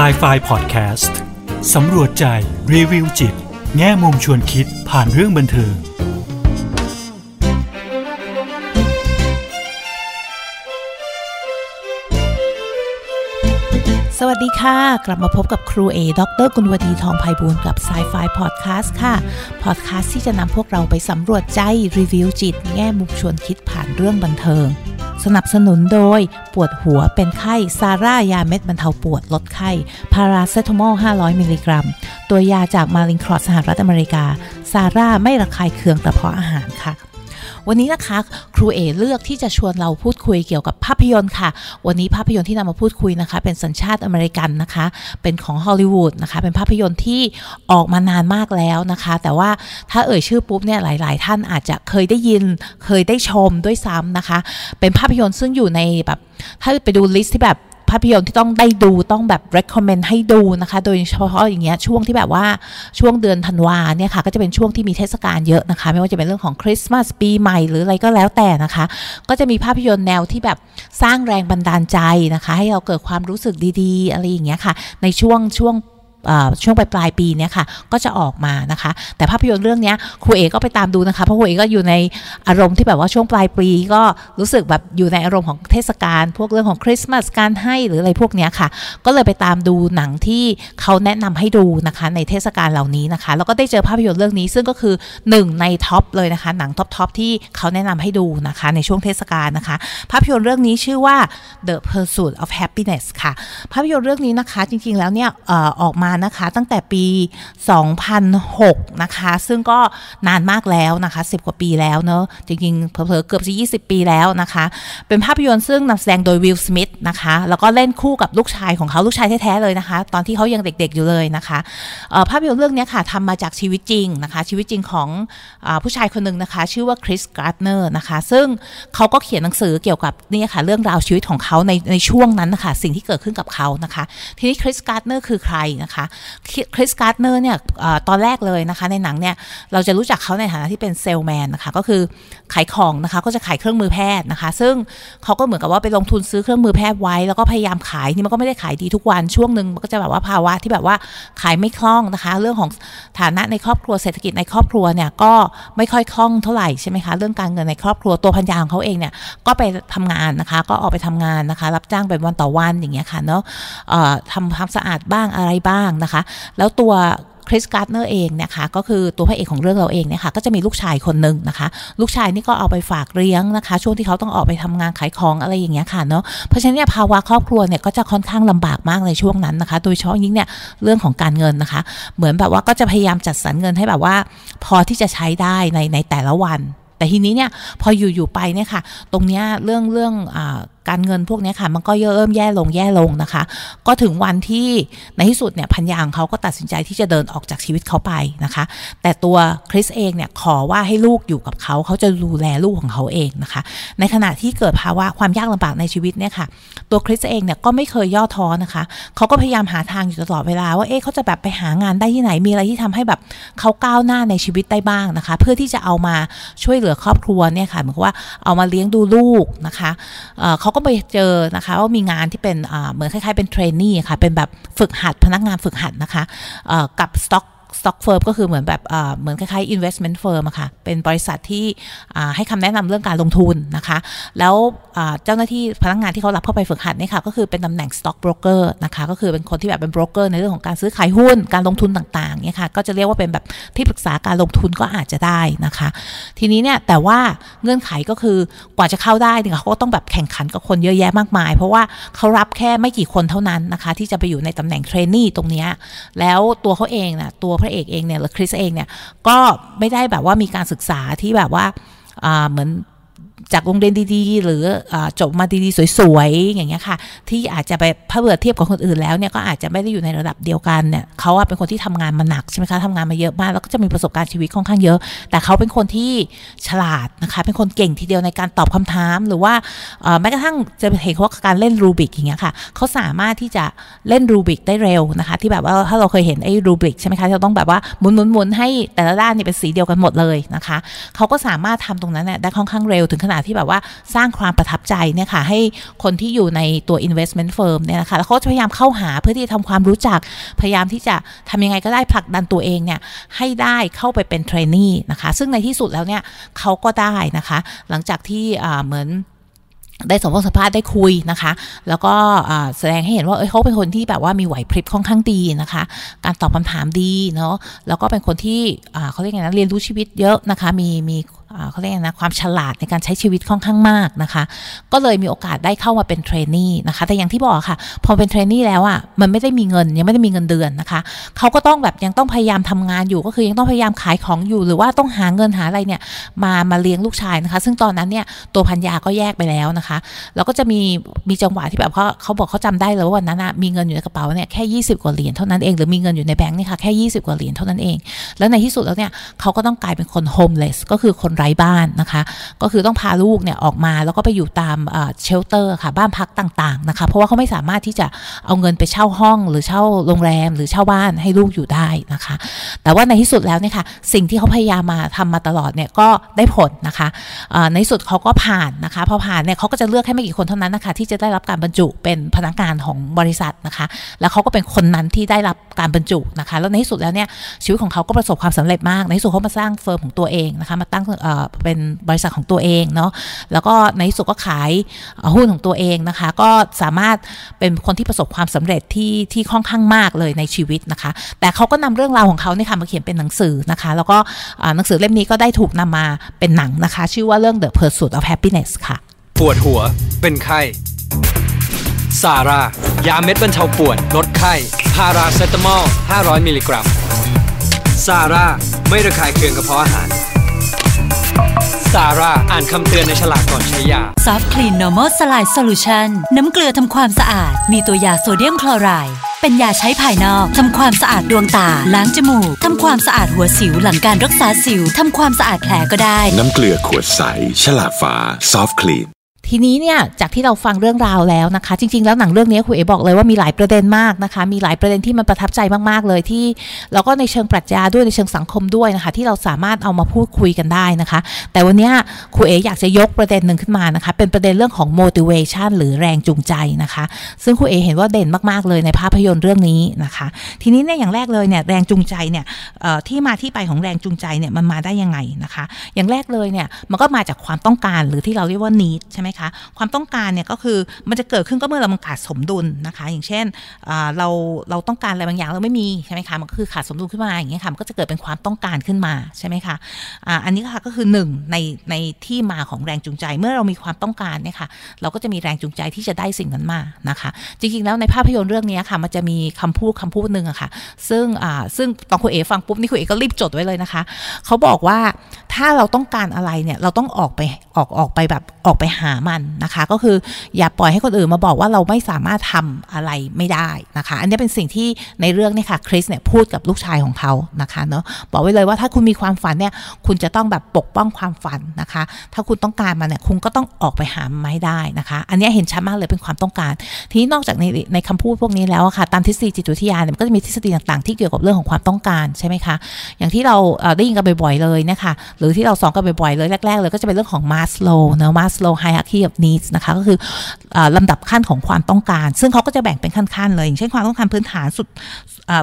s i ไฟ Podcast สำรวจใจ รีวิวจิต แง่มุมชวนคิดผ่านเรื่องบันเทิงสวัสดีค่ะ กลับมาพบกับครูเอดรกุลวดีทองไพบูลกับ s ายไฟพอดแคสต์ค่ะ พอดแคสต์ที่จะนำพวกเราไปสำรวจใจ รีวิวจิต แง่มุมชวนคิดผ่านเรื่องบันเทิง สนับสนุนโดย ปวดหัวเป็นไข้ซาร่ายาเม็ดบรรเทาปวดลดไข้ พาราเซตามอล 500 มิลลิกรัม ตัวยาจาก Mallinckrodt สหรัฐอเมริกา ซาร่าไม่ระคายเคืองกระเพาะอาหารค่ะ วันนี้นะคะครูเอเลือกที่จะชวนเราพูดคุยเกี่ยวกับภาพยนตร์ค่ะ วันนี้ภาพยนตร์ที่นำมาพูดคุยนะคะ เป็นสัญชาติอเมริกันนะคะ เป็นของฮอลลีวูดนะคะ เป็นภาพยนตร์ที่ออกมานานมากแล้วนะคะ แต่ว่าถ้าเอ่ยชื่อปุ๊บเนี่ยหลาย ๆ ท่านอาจจะเคยได้ยิน เคยได้ชมด้วยซ้ำนะคะ เป็นภาพยนตร์ซึ่งอยู่ในแบบถ้าไปดู list ที่แบบ ภาพยนตร์ที่ต้องได้ดูต้องแบบ recommend ให้ดูนะคะ โดยเฉพาะอย่างเงี้ยช่วงที่แบบว่าช่วงเดือนธันวาเนี่ยค่ะก็จะเป็นช่วงที่มีเทศกาลเยอะนะคะ ไม่ว่าจะเป็นเรื่องของคริสต์มาสปีใหม่หรืออะไรก็แล้วแต่นะคะ ก็จะมีภาพยนตร์แนวที่แบบสร้างแรงบันดาลใจนะคะ ให้เราเกิดความรู้สึกดีๆ อะไรอย่างเงี้ยค่ะ ในช่วงช่วง ช่วงปลายปลายปีเนี้ยค่ะก็จะออกมานะคะ แต่ภาพยนตร์เรื่องนี้ครูเอก็ไปตามดูนะคะเพราะครูเอก็อยู่ในอารมณ์ที่แบบว่าช่วงปลายปีก็รู้สึกแบบอยู่ในอารมณ์ของเทศกาลพวกเรื่องของคริสต์มาสการให้หรืออะไรพวกนี้ค่ะ ก็เลยไปตามดูหนังที่เขาแนะนำให้ดูนะคะในเทศกาลเหล่านี้นะคะ แล้วก็ได้เจอภาพยนตร์เรื่องนี้ ซึ่งก็คือหนึ่งใน top เลยนะคะ หนัง top top ที่เขาแนะนำให้ดูนะคะในช่วงเทศกาลนะคะ ภาพยนตร์เรื่องนี้ชื่อว่า The Pursuit of Happiness ค่ะ ภาพยนตร์เรื่องนี้นะคะจริงๆแล้วเนี่ยออกมานะคะตั้งแต่ปี 2006 นะคะ ซึ่งก็นานมากแล้วนะคะ 10 กว่าปีแล้วเนอะจริงๆเผลอๆเกือบจะ 20 ปีแล้วนะคะ เป็นภาพยนตร์ซึ่งนำแสดงโดยวิลสมิธนะคะ แล้วก็เล่นคู่กับลูกชายของเขาลูกชายแท้ๆเลยนะคะ ตอนที่เขายังเด็กๆอยู่เลยนะคะภาพยนตร์เรื่องนี้ค่ะทำมาจากชีวิตจริงนะคะ ชีวิตจริงของเอ่อผู้ชายคนหนึ่งนะคะ ชื่อว่าคริสการ์ดเนอร์นะคะ ซึ่งเขาก็เขียนหนังสือเกี่ยวกับนี่ค่ะเรื่องราวชีวิตของเขาในในช่วงนั้นนะคะสิ่งที่เกิดขึ้นกับเขานะคะ ทีนี้คริสการ์ดเนอร์คือใครนะคะคริสการ์ดเนอร์เนี่ยตอนแรกเลยนะคะ ในหนังเนี่ยเราจะรู้จักเขาในฐานะที่เป็นเซลแมนนะคะก็คือขายของนะคะก็จะขายเครื่องมือแพทย์นะคะ ซึ่งเขาก็เหมือนกับว่าไปลงทุนซื้อเครื่องมือแพทย์ไว้ แล้วก็พยายามขายนี่มันก็ไม่ได้ขายดีทุกวันช่วงหนึ่งมันก็จะแบบว่าภาวะที่แบบว่าขายไม่คล่องนะคะ เรื่องของฐานะในครอบครัวเศรษฐกิจในครอบครัวเนี่ยก็ไม่ค่อยคล่องเท่าไหร่ใช่ไหมคะเรื่องการเงินในครอบครัวตัวภรรยาของเขาเองเนี่ยก็ไปทำงานนะคะ ก็ออกไปทำงานนะคะ รับจ้างเป็นวันต่อวันอย่างเงี้ยค่ะเนาะทำความสะอาดบ้างอะไรบ้างนะคะ แล้วตัวคริสการ์ดเนอร์เองนะคะก็คือตัวพระเอกของเรื่องเราเองเนี่ยค่ะก็จะมีลูกชายคนหนึ่งนะคะ ลูกชายนี่ก็เอาไปฝากเลี้ยงนะคะ ช่วงที่เขาต้องออกไปทำงานขายของอะไรอย่างเงี้ยค่ะเนาะเพราะฉะนั้นเนี่ยภาวะครอบครัวเนี่ยก็จะค่อนข้างลำบากมากในช่วงนั้นนะคะ โดยเฉพาะยิ่งเนี่ยเรื่องของการเงินนะคะ เหมือนแบบว่าก็จะพยายามจัดสรรเงินให้แบบว่า พอที่จะใช้ได้ในในแต่ละวัน แต่ทีนี้เนี่ยพออยู่ๆไปเนี่ยค่ะ ตรงเนี้ยเรื่องเรื่องอ่า การเงินพวกนี้ค่ะมันก็เริ่มแย่ลงแย่ลงนะคะ ก็ถึงวันที่ในที่สุดเนี่ยพันยางเขาก็ตัดสินใจที่จะเดินออกจากชีวิตเขาไปนะคะ แต่ตัวคริสเองเนี่ยขอว่าให้ลูกอยู่กับเขาเขาจะดูแลลูกของเขาเองนะคะ ในขณะที่เกิดภาวะความยากลำบากในชีวิตเนี่ยค่ะตัวคริสเองเนี่ยก็ไม่เคยย่อท้อนะคะเขาก็พยายามหาทางอยู่ตลอดเวลาว่าเอ๊ะเขาจะแบบไปหางานได้ที่ไหนมีอะไรที่ทำให้แบบเขาก้าวหน้าในชีวิตได้บ้างนะคะ เพื่อที่จะเอามาช่วยเหลือครอบครัวเนี่ยค่ะเหมือนว่าเอามาเลี้ยงดูลูกนะคะเขาก็ไปเจอนะคะว่ามีงานที่เป็นเหมือนคล้ายๆเป็น trainee ค่ะเป็นแบบฝึกหัดพนักงานฝึกหัดนะคะกับ stock stock firm ก็คือเหมือนแบบเหมือนคล้ายๆ investment firm อะค่ะเป็นบริษัทที่ให้คำแนะนำเรื่องการลงทุนนะคะ แล้วเจ้าหน้าที่พนักงานที่เขารับเข้าไปฝึกหัดนี่ค่ะก็คือเป็นตำแหน่ง stock broker นะคะก็คือเป็นคนที่แบบเป็น broker ในเรื่องของการซื้อขายหุ้นการลงทุนต่างๆเนี่ยค่ะก็จะเรียกว่าเป็นแบบที่ปรึกษาการลงทุนก็อาจจะได้นะคะ ทีนี้เนี่ยแต่ว่าเงื่อนไขก็คือกว่าจะเข้าได้เนี่ยเขาก็ต้องแบบแข่งขันกับคนเยอะแยะมากมาย เพราะว่าเขารับแค่ไม่กี่คนเท่านั้นนะคะที่จะไปอยู่ในตำแหน่งเทรนนี่ตรงนี้แล้วตัวเขาเองนะตัวพระเอกเองเนี่ยหรือคริสเองเนี่ยก็ไม่ได้แบบว่ามีการศึกษาที่แบบว่าเหมือน จากโรงเรียนดีๆ หรือจบมาดีๆ สวยๆ อย่างเงี้ยค่ะ ที่อาจจะไปเบื่อเทียบกับคนอื่นแล้วเนี่ยก็อาจจะไม่ได้อยู่ในระดับเดียวกันเนี่ยเขาเป็นคนที่ทำงานมาหนักใช่ไหมคะทำงานมาเยอะมากแล้วก็จะมีประสบการณ์ชีวิตค่อนข้างเยอะ แต่เขาเป็นคนที่ฉลาดนะคะเป็นคนเก่งทีเดียวในการตอบคำถาม หรือว่าแม้กระทั่งจะเห็นว่าการเล่นรูบิกอย่างเงี้ยค่ะเขาสามารถที่จะเล่นรูบิกได้เร็วนะคะ ที่แบบว่าถ้าเราเคยเห็นไอ้รูบิกใช่ไหมคะเราต้องแบบว่าหมุนๆๆให้แต่ละด้านนี่เป็นสีเดียวกันหมดเลยนะคะเขาก็สามารถทำตรงนั้นเนี่ยได้ค่อนข้างเร็วถึงขนาดะที่แบบว่าสร้างความประทับใจเนี่ยค่ะให้คนที่อยู่ในตัว investment firm เนี่ยนะคะแล้วเขาจะพยายามเข้าหาเพื่อที่จะทำความรู้จักพยายามที่จะทำยังไงก็ได้ผลักดันตัวเองเนี่ยให้ได้เข้าไปเป็นเทรนนีนะคะซึ่งในที่สุดแล้วเนี่ยเขาก็ได้นะคะ หลังจากที่เหมือนได้สมสัมภาษณ์ได้คุยนะคะ แล้วก็แสดงให้เห็นว่าเเขาเป็นคนที่แบบว่ามีไหวพริบค่อนข้างดีนะคะ การตอบคำถามดีเนาะแล้วก็เป็นคนที่เขาเรียกไงนะเรียนรู้ชีวิตเยอะนะคะ มีมี เขาเรียกนะความฉลาดในการใช้ชีวิตค่อนข้างมากนะคะ ก็เลยมีโอกาสได้เข้ามาเป็นเทรนนี่นะคะ แต่อย่างที่บอกค่ะ พอเป็นเทรนนี่แล้วอะ่ะมันไม่ได้มีเงินยังไม่ได้มีเงินเดือนนะคะเขาก็ต้องแบบยังต้องพยายามทำงานอยู่ก็คือยังต้องพยายามขายของอยู่ หรือว่าต้องหาเงินหาอะไรเนี่ยมามาเลี้ยงลูกชายนะคะ ซึ่งตอนนั้นเนี่ยตัวพันยาก็แยกไปแล้วนะคะแล้วก็จะมีมีจังหวะที่แบบเขาเขาบอกเขาจำได้เลยว่าวันนั้นอะมีเงินอยู่ในกระเป๋าเนี่ยแค่20 กว่าเหรียญเท่านั้นเองหรือมีเงินอยู่ในแบงค์เนี่ยค่ะแค่ 20 กว่าเหรียญเท่านั้นเอง แล้วในที่สุดแล้วเนี่ยเขาก็ต้องกลายเป็นคน homeless ก็คือคนไร้บ้านนะคะ ก็คือต้องพาลูกเนี่ยออกมาแล้วก็ไปอยู่ตาม shelter ค่ะบ้านพักต่างๆนะคะ เพราะว่าเขาไม่สามารถที่จะเอาเงินไปเช่าห้องหรือเช่าโรงแรม หรือเช่าบ้านให้ลูกอยู่ได้นะคะ แต่ว่าในที่สุดแล้วเนี่ยค่ะสิ่งที่เขาพยายามมาทำมาตลอดเนี่ยก็ได้ผลนะคะในสุดเขาก็ผ่านนะคะพอผ่านเนี่ยเขาก็จะเลือกแค่ไม่กี่คนเท่านั้นนะคะที่จะได้รับการบรรจุเป็นพนักงานของบริษัทนะคะ แล้วเขาก็เป็นคนนั้นที่ได้รับการบรรจุนะคะ แล้วในที่สุดแล้วเนี่ยชีวิตของเขาก็ประสบความสำเร็จมาก ในที่สุดเขามาสร้างเฟิร์มของตัวเองนะคะ มาตั้งเป็นบริษัทของตัวเองเนาะแล้วก็ในที่สุดก็ขายหุ้นของตัวเองนะคะ ก็สามารถเป็นคนที่ประสบความสำเร็จที่ที่ค่อนข้างมากเลยในชีวิตนะคะ แต่เขาก็นำเรื่องราวของเขาเนี่ยค่ะมาเขียนเป็นหนังสือนะคะ แล้วก็หนังสือเล่มนี้ก็ได้ถูกนำมาเป็นหนังนะคะ ชื่อว่าเรื่อง The Pursuit of Happiness ค่ะปวดหัว เป็นไข้ซาร่ายาเม็ดบรรเทาปวดลดไข้พาราเซตามอล 500 มิลลิกรัมซาร่าไม่ระคายเคืองกระเพาะอาหาร ซาร่าอ่านคำเตือนในฉลากก่อนใช้ยาซอฟต์คลีน normal saline solution น้ำเกลือทำความสะอาด มีตัวยาโซเดียมคลอไรด์เป็นยาใช้ภายนอก ทำความสะอาดดวงตา ล้างจมูก ทำความสะอาดหัวสิวหลังการรักษาสิว ทำความสะอาดแผลก็ได้ น้ำเกลือขวดใส ฉลากฝาซอฟต์คลีน ทีนี้เนี่ยจากที่เราฟังเรื่องราวแล้วนะคะ จริง ๆ แล้วหนังเรื่องนี้คุณเอ๋บอกเลยว่ามีหลายประเด็นมากนะคะ มีหลายประเด็นที่มันประทับใจมากๆเลยที่แล้วก็ในเชิงปรัชญาด้วยในเชิงสังคมด้วยนะคะ ที่เราสามารถเอามาพูดคุยกันได้นะคะ แต่วันนี้คุณเอ๋อยากจะยกประเด็นหนึ่งขึ้นมานะคะ เป็นประเด็นเรื่องของ motivation หรือแรงจูงใจนะคะ ซึ่งคุณเอ๋เห็นว่าเด่นมากๆเลยในภาพยนตร์เรื่องนี้นะคะ ทีนี้เนี่ยอย่างแรกเลยเนี่ยแรงจูงใจเนี่ยที่มาที่ไปของแรงจูงใจเนี่ยมันมาได้ยังไงนะคะ อย่างแรกเลยเนี่ยมันก็มาจากความต้องการหรือที่เราเรียกว่า need ใช่ไหมคะ ความต้องการเนี่ยก็คือมันจะเกิดขึ้นก็เมื่อเรามันขาดสมดุลนะคะ อย่างเช่นเราเราต้องการอะไรบางอย่างเราไม่มีใช่ไหมคะมันก็คือขาดสมดุลขึ้นมาอย่างเงี้ยค่ะมันก็จะเกิดเป็นความต้องการขึ้นมาใช่ไหมคะอันนี้ค่ะก็คือหนึ่งในในที่มาของแรงจูงใจ เมื่อเรามีความต้องการเนี่ยค่ะเราก็จะมีแรงจูงใจที่จะได้สิ่งนั้นมานะคะ จริงๆแล้วในภาพยนตร์เรื่องนี้ค่ะมันจะมีคำพูดคำพูดหนึ่งอะค่ะ ซึ่งซึ่งตอนคุณเอ๋ฟังปุ๊บนี่คุณเอ๋ก็รีบจดไว้เลยนะคะ เขาบอกว่าถ้าเราต้องการอะไรเนี่ยเราต้องออกไป ออกออกไปแบบออกไปหามันนะคะ ก็คืออย่าปล่อยให้คนอื่นมาบอกว่าเราไม่สามารถทำอะไรไม่ได้นะคะ อันนี้เป็นสิ่งที่ในเรื่องนี่ค่ะคริสเนี่ยพูดกับลูกชายของเขานะคะเนาะบอกไว้เลยว่าถ้าคุณมีความฝันเนี่ยคุณจะต้องแบบปกป้องความฝันนะคะ ถ้าคุณต้องการมันเนี่ยคุณก็ต้องออกไปหาไม่ได้นะคะ อันนี้เห็นชัดมากเลยเป็นความต้องการ ทีนี้นอกจากในในคำพูดพวกนี้แล้วค่ะตามทฤษฎีจิตวิทยาเนี่ยก็จะมีทฤษฎีต่างๆ ที่เกี่ยวกับเรื่องของความต้องการใช่ไหมคะอย่างที่เราได้ยินกันบ่อยๆเลยนะคะหรือที่เราสอนกันบ่อยๆเลยแรกๆเลยก็จะเป็นเรื่องของมาสโลนะมาสโลไฮฮักคี of needs นะคะก็คือลำดับขั้นของความต้องการ ซึ่งเขาก็จะแบ่งเป็นขั้นๆเลย อย่างเช่นความต้องการพื้นฐานสุด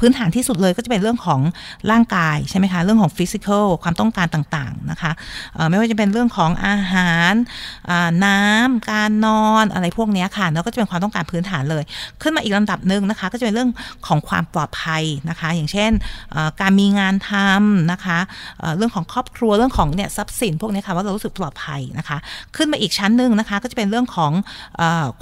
พื้นฐานที่สุดเลยก็จะเป็นเรื่องของร่างกายใช่ไหมคะ เรื่องของฟิสิกอลความต้องการต่างๆนะคะไม่ว่าจะเป็นเรื่องของอาหารน้ำการนอนอะไรพวกนี้ค่ะแล้วก็จะเป็นความต้องการพื้นฐานเลย ขึ้นมาอีกลำดับหนึ่งนะคะ ก็จะเป็นเรื่องของความปลอดภัยนะคะ อย่างเช่นการมีงานทำนะคะเรื่องของครอบครัวเรื่องของเนี่ยทรัพย์สินพวกนี้ค่ะว่าเรารู้สึกปลอดภัยนะคะ ขึ้นมาอีกชั้นหนึ่งนะคะ ก็จะเป็นเรื่องของ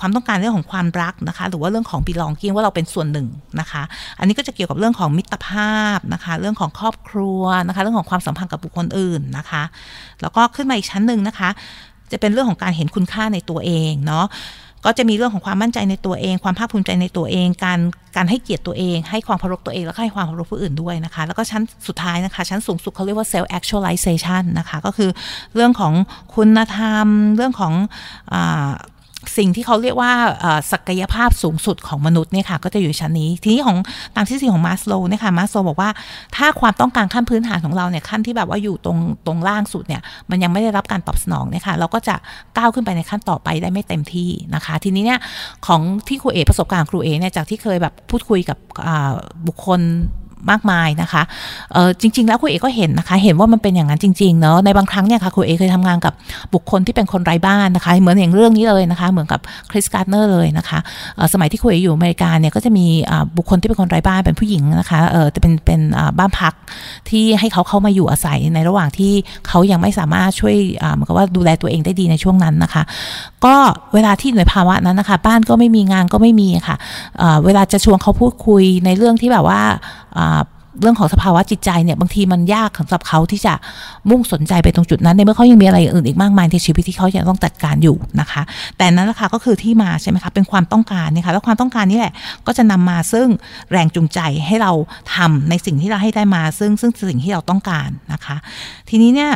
ความต้องการเรื่องของความรักนะคะ หรือว่าเรื่องของ belonging ว่าเราเป็นส่วนหนึ่งนะคะ อันนี้ก็จะเกี่ยวกับเรื่องของมิตรภาพนะคะ เรื่องของครอบครัวนะคะ เรื่องของความสัมพันธ์กับบุคคลอื่นนะคะ แล้วก็ขึ้นมาอีกชั้นหนึ่งนะคะ จะเป็นเรื่องของการเห็นคุณค่าในตัวเองเนาะ ก็จะมีเรื่องของความมั่นใจในตัวเอง ความภาคภูมิใจในตัวเอง การการให้เกียรติตัวเอง ให้ความเคารพตัวเอง แล้วก็ให้ความเคารพผู้อื่นด้วยนะคะ แล้วก็ชั้นสุดท้ายนะคะ ชั้นสูงสุดเขาเรียกว่า self actualization นะคะ ก็คือเรื่องของคุณธรรม เรื่องของอ สิ่งที่เขาเรียกว่าศักยภาพสูงสุดของมนุษย์เนี่ยค่ะก็จะอยู่ชั้นนี้ ทีนี้ของตามทฤษฎีของมาสโลเนี่ยค่ะมาสโลบอกว่าถ้าความต้องการขั้นพื้นฐานของเราเนี่ยขั้นที่แบบว่าอยู่ตรงตรงล่างสุดเนี่ยมันยังไม่ได้รับการตอบสนองเนี่ยค่ะเราก็จะก้าวขึ้นไปในขั้นต่อไปได้ไม่เต็มที่นะคะ ทีนี้เนี่ยของที่ครูเอประสบการณ์ครูเอเนี่ยจากที่เคยแบบพูดคุยกับบุคคล มากมายนะคะเออจริง ๆ แล้วครูเอก็เห็นนะคะ เห็นว่ามันเป็นอย่างนั้นจริงๆเนาะในบางครั้งเนี่ยค่ะครูเอเคยทำงานกับบุคคลที่เป็นคนไร้บ้านนะคะ เหมือนอย่างเรื่องนี้เลยนะคะ เหมือนกับคริสการ์เนอร์เลยนะคะสมัยที่ครูเออยู่อเมริกาเนี่ยก็จะมีบุคคลที่เป็นคนไร้บ้านเป็นผู้หญิงนะคะเออจะเป็นเป็นบ้านพักที่ให้เขาเข้ามาอยู่อาศัยในระหว่างที่เขายังไม่สามารถช่วยอ่าเหมือนกับว่าดูแลตัวเองได้ดีในช่วงนั้นนะคะ ก็เวลาที่อยู่ในภาวะนั้นนะคะ บ้านก็ไม่มีงานก็ไม่มีค่ะเอ่อเวลาจะชวนเขาพูดคุยในเรื่องที่แบบว่าอ่า เรื่องของสภาวะจิตใจเนี่ย บางทีมันยากสำหรับเขาที่จะมุ่งสนใจไปตรงจุดนั้น ในเมื่อเขายังมีอะไรอื่นอีกมากมายในชีวิตที่เขายังต้องจัดการอยู่นะคะ แต่นั้นแหละคะก็คือที่มาใช่ไหมคะเป็นความต้องการนะคะแล้วความต้องการนี่แหละก็จะนำมาซึ่งแรงจูงใจให้เราทำในสิ่งที่เราให้ได้มา ซึ่งซึ่งสิ่งที่เราต้องการนะคะ ทีนี้เนี่ย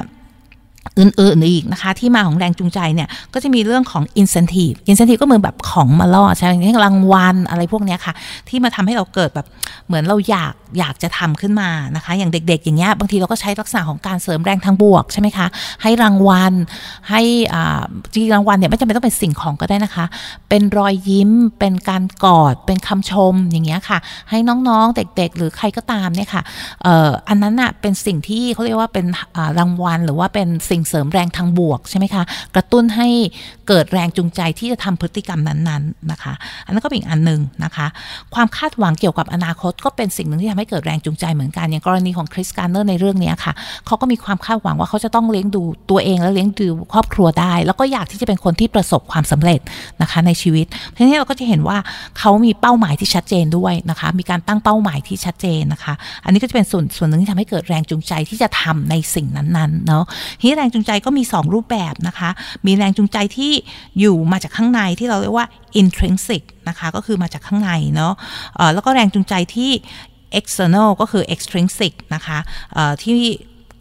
อื่นๆอีกนะคะ ที่มาของแรงจูงใจเนี่ย ก็จะมีเรื่องของ incentive incentive ก็เหมือนแบบของมาล่อใช่ไหมอย่างรางวัลอะไรพวกเนี้ยค่ะ ที่มาทำให้เราเกิดแบบเหมือนเราอยากอยากจะทำขึ้นมานะคะ อย่างเด็กๆ อย่างเงี้ยบางทีเราก็ใช้ลักษณะของการเสริมแรงทางบวกใช่ไหมคะ ให้รางวัล ให้อ่าจริงรางวัลเนี่ยไม่จำเป็นต้องเป็นสิ่งของก็ได้นะคะ เป็นรอยยิ้มเป็นการกอดเป็นคำชมอย่างเงี้ยค่ะ ให้น้องๆเด็กๆ หรือใครก็ตามเนี่ยค่ะเอ่ออันนั้นน่ะเป็นสิ่งที่เขาเรียกว่าเป็นอ่ารางวัลหรือว่าเป็นสิ่งเสริมแรงทางบวกใช่ไหมคะ กระตุ้นให้เกิดแรงจูงใจที่จะทำพฤติกรรมนั้นๆนะคะ อันนั้นก็เป็นอีกอันหนึ่งนะคะ ความคาดหวังเกี่ยวกับอนาคตก็เป็นสิ่งหนึ่งที่ทำให้เกิดแรงจูงใจเหมือนกัน อย่างกรณีของคริสการ์เนอร์ในเรื่องนี้ค่ะ เขาก็มีความคาดหวังว่าเขาจะต้องเลี้ยงดูตัวเองและเลี้ยงดูครอบครัวได้ แล้วก็อยากที่จะเป็นคนที่ประสบความสำเร็จนะคะในชีวิต ทีนี้เราก็จะเห็นว่าเขามีเป้าหมายที่ชัดเจนด้วยนะคะ มีการตั้งเป้าหมายที่ชัดเจนนะคะ อันนี้ก็จะเป็นส่วนส่วนหนึ่งที่ทำให้เกิดแรงจูงใจที่จะทำในสิ่งนั้นๆเนาะทีนี้แรงจูงใจก็มี 2 รูปแบบนะคะ มีแรงจูงใจที่อยู่มาจากข้างในที่เราเรียกว่า intrinsic นะคะ ก็คือมาจากข้างในเนาะเออแล้วก็แรงจูงใจที่ external ก็คือ extrinsic นะคะเออที่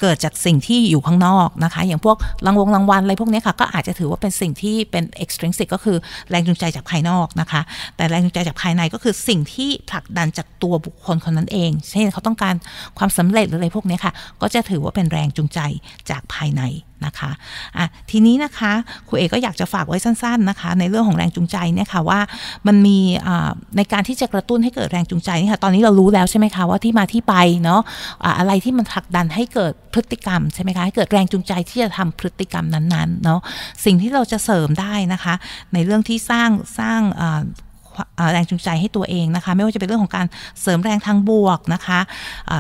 เกิดจากสิ่งที่อยู่ข้างนอกนะคะ อย่างพวกรางวงรางวัลอะไรพวกนี้ค่ะ ก็อาจจะถือว่าเป็นสิ่งที่เป็น extrinsic ก็คือแรงจูงใจจากภายนอกนะคะ แต่แรงจูงใจจากภายในก็คือสิ่งที่ผลักดันจากตัวบุคคลคนนั้นเอง เช่นเขาต้องการความสำเร็จหรืออะไรพวกนี้ค่ะ ก็จะถือว่าเป็นแรงจูงใจจากภายใน นะคะอะทีนี้นะคะครูเอกก็อยากจะฝากไว้สั้น ๆนะคะ ในเรื่องของแรงจูงใจเนี่ยค่ะว่ามันมีในการที่จะกระตุ้นให้เกิดแรงจูงใจนี่ค่ะตอนนี้เรารู้แล้วใช่ไหมคะว่าที่มาที่ไปเนาะอะไรที่มันผลักดันให้เกิดพฤติกรรมใช่ไหมคะให้เกิดแรงจูงใจที่จะทำพฤติกรรมนั้นๆเนาะสิ่งที่เราจะเสริมได้นะคะ ในเรื่องที่สร้างสร้าง แรงจูงใจให้ตัวเองนะคะ ไม่ว่าจะเป็นเรื่องของการเสริมแรงทางบวกนะคะ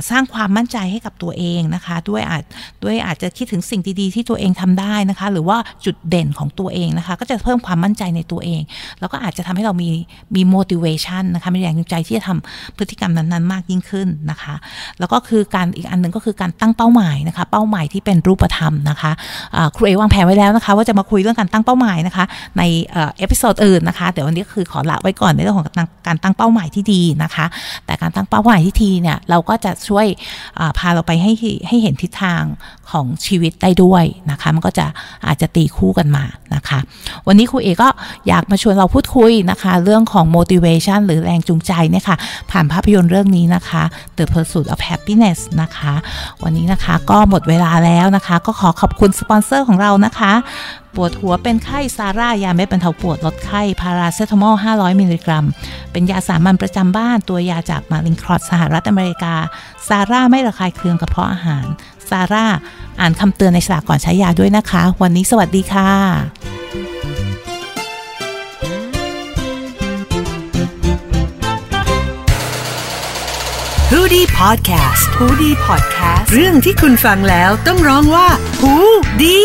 สร้างความมั่นใจให้กับตัวเองนะคะ ด้วยอาจด้วยอาจจะคิดถึงสิ่งดีๆที่ตัวเองทำได้นะคะ หรือว่าจุดเด่นของตัวเองนะคะ ก็จะเพิ่มความมั่นใจในตัวเอง แล้วก็อาจจะทำให้เรามีมี motivation นะคะมีแรงจูงใจที่จะทำพฤติกรรมนั้นๆ มากยิ่งขึ้นนะคะ แล้วก็คือการอีกอันหนึ่งก็คือการตั้งเป้าหมายนะคะ เป้าหมายที่เป็นรูปธรรมนะคะครูเอวางแผนไว้แล้วนะคะ ว่าจะมาคุยเรื่องการตั้งเป้าหมายนะคะ ในเอ่อพิโซดอื่นนะคะเดี๋ยววันนี้คือขอละไว้ก่อนในเรื่องของการตั้งเป้าหมายที่ดีนะคะ แต่การตั้งเป้าหมายที่ดีเนี่ยเราก็จะช่วยพาเราไปให้ให้เห็นทิศทางของชีวิตได้ด้วยนะคะ มันก็จะอาจจะตีคู่กันมานะคะ วันนี้ครูเอก็อยากมาชวนเราพูดคุยนะคะ เรื่องของ motivation หรือแรงจูงใจเนี่ยค่ะ ผ่านภาพยนตร์เรื่องนี้นะคะ The Pursuit of Happiness นะคะ วันนี้นะคะก็หมดเวลาแล้วนะคะ ก็ขอขอบคุณสปอนเซอร์ของเรานะคะปวดหัวเป็นไข้ซาร่ายาเม็ดบรรเทาปวดลดไข้ พาราเซตามอล 500 มิลลิกรัม เป็นยาสามัญประจำบ้าน ตัวยาจาก Mallinckrodt สหรัฐอเมริกา ซาร่าไม่ระคายเคืองกระเพาะอาหาร ซาร่าอ่านคำเตือนในฉลากก่อนใช้ยาด้วยนะคะ วันนี้สวัสดีค่ะฮูดี้พอดแคสต์ฮูดี้พอดแคสต์เรื่องที่คุณฟังแล้วต้องร้องว่าฮูดี